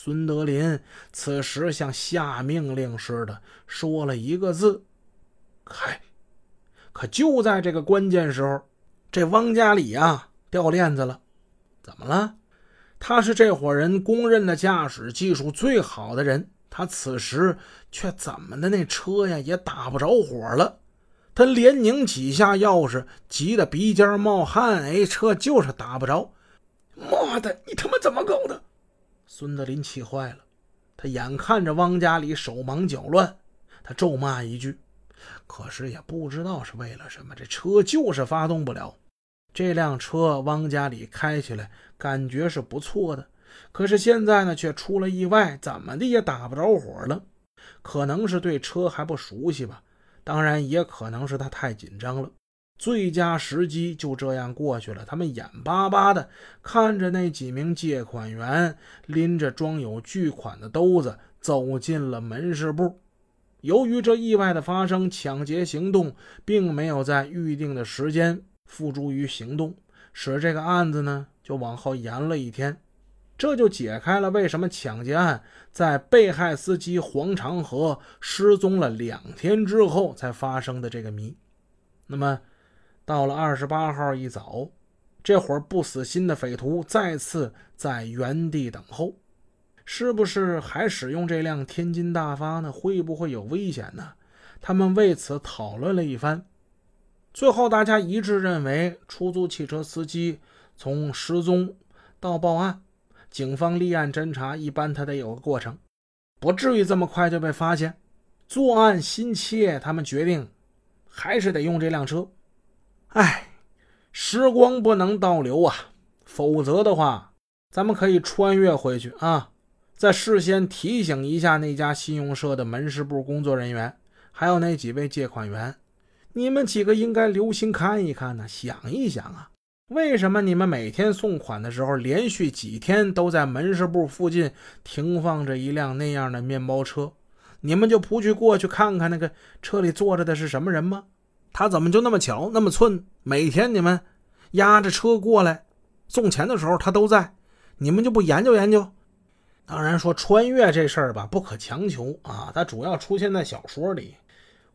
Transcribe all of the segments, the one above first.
孙德林此时像下命令似的说了一个字：“开。”可就在这个关键时候，这汪家里啊掉链子了。怎么了？他是这伙人公认的驾驶技术最好的人，他此时却怎么的那车呀也打不着火了。他连拧几下钥匙，急得鼻尖冒汗。哎，车就是打不着。妈的，你他妈怎么搞的？孙德林气坏了，他眼看着汪家里手忙脚乱，他咒骂一句。可是也不知道是为了什么，这车就是发动不了。这辆车汪家里开起来感觉是不错的，可是现在呢却出了意外，怎么的也打不着火了。可能是对车还不熟悉吧，当然也可能是他太紧张了。最佳时机就这样过去了，他们眼巴巴的看着那几名借款员拎着装有巨款的兜子走进了门市部。由于这意外的发生，抢劫行动并没有在预定的时间付诸于行动，使这个案子呢就往后延了一天，这就解开了为什么抢劫案在被害司机黄长河失踪了两天之后才发生的这个谜。那么，到了二十八号一早，这伙不死心的匪徒再次在原地等候。是不是还使用这辆天津大发呢？会不会有危险呢？他们为此讨论了一番，最后大家一致认为，出租汽车司机从失踪到报案，警方立案侦查一般他得有个过程，不至于这么快就被发现。作案心切，他们决定还是得用这辆车。哎，时光不能倒流啊，否则的话，咱们可以穿越回去啊。在事先提醒一下那家信用社的门市部工作人员，还有那几位借款员，你们几个应该留心看一看呢，想一想啊，为什么你们每天送款的时候，连续几天都在门市部附近停放着一辆那样的面包车？你们就不去过去看看那个车里坐着的是什么人吗？他怎么就那么巧那么寸？每天你们押着车过来送钱的时候，他都在，你们就不研究研究？当然说穿越这事儿吧，不可强求啊。它主要出现在小说里，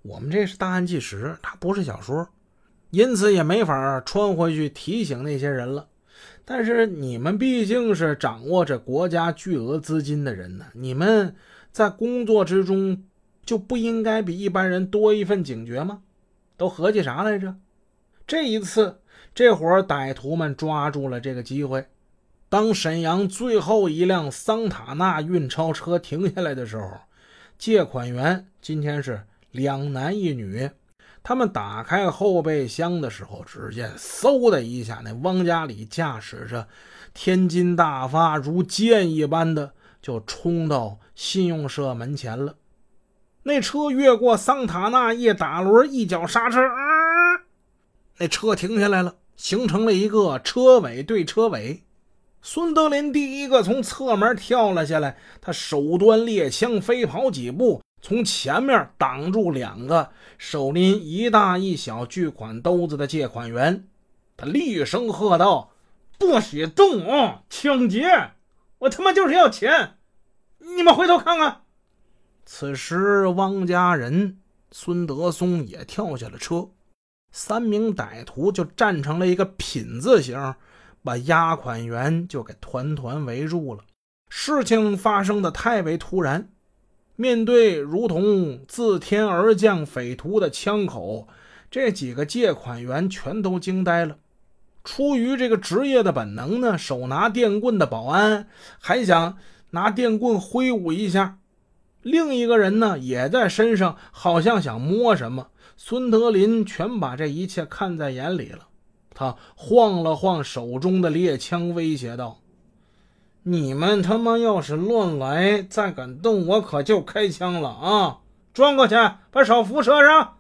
我们这是大案纪实，它不是小说，因此也没法穿回去提醒那些人了。但是你们毕竟是掌握着国家巨额资金的人呢，你们在工作之中就不应该比一般人多一份警觉吗？都合计啥来着？这一次，这伙歹徒们抓住了这个机会。当沈阳最后一辆桑塔纳运钞车停下来的时候，借款员今天是两男一女。他们打开后备箱的时候，只见嗖的一下，那汪家里驾驶着天津大发，如箭一般的就冲到信用社门前了。那车越过桑塔纳，一打轮，一脚刹车，啊，那车停下来了，形成了一个车尾对车尾。孙德林第一个从侧门跳了下来，他手端猎枪飞跑几步，从前面挡住两个手拎一大一小巨款兜子的借款员。他厉声喝道：“不许动啊！抢劫！我他妈就是要钱！你们回头看看！”此时，汪家人孙德松也跳下了车，三名歹徒就站成了一个品字形。把押款员就给团团围住了。事情发生的太为突然，面对如同自天而降匪徒的枪口，这几个借款员全都惊呆了。出于这个职业的本能呢，手拿电棍的保安还想拿电棍挥舞一下，另一个人呢也在身上好像想摸什么。孙德林全把这一切看在眼里了。他晃了晃手中的猎枪，威胁道：“你们他妈要是乱来，再敢动我，可就开枪了啊！转过去，把手扶车上。”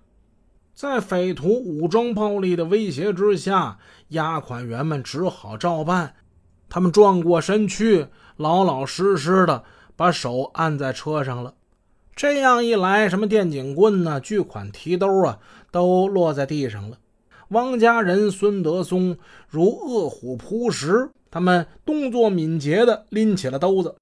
在匪徒武装暴力的威胁之下，押款员们只好照办。他们转过身去，老老实实的把手按在车上了。这样一来，什么电警棍呢、巨款提兜啊，都落在地上了。汪家人孙德松如饿虎扑食，他们动作敏捷的拎起了兜子，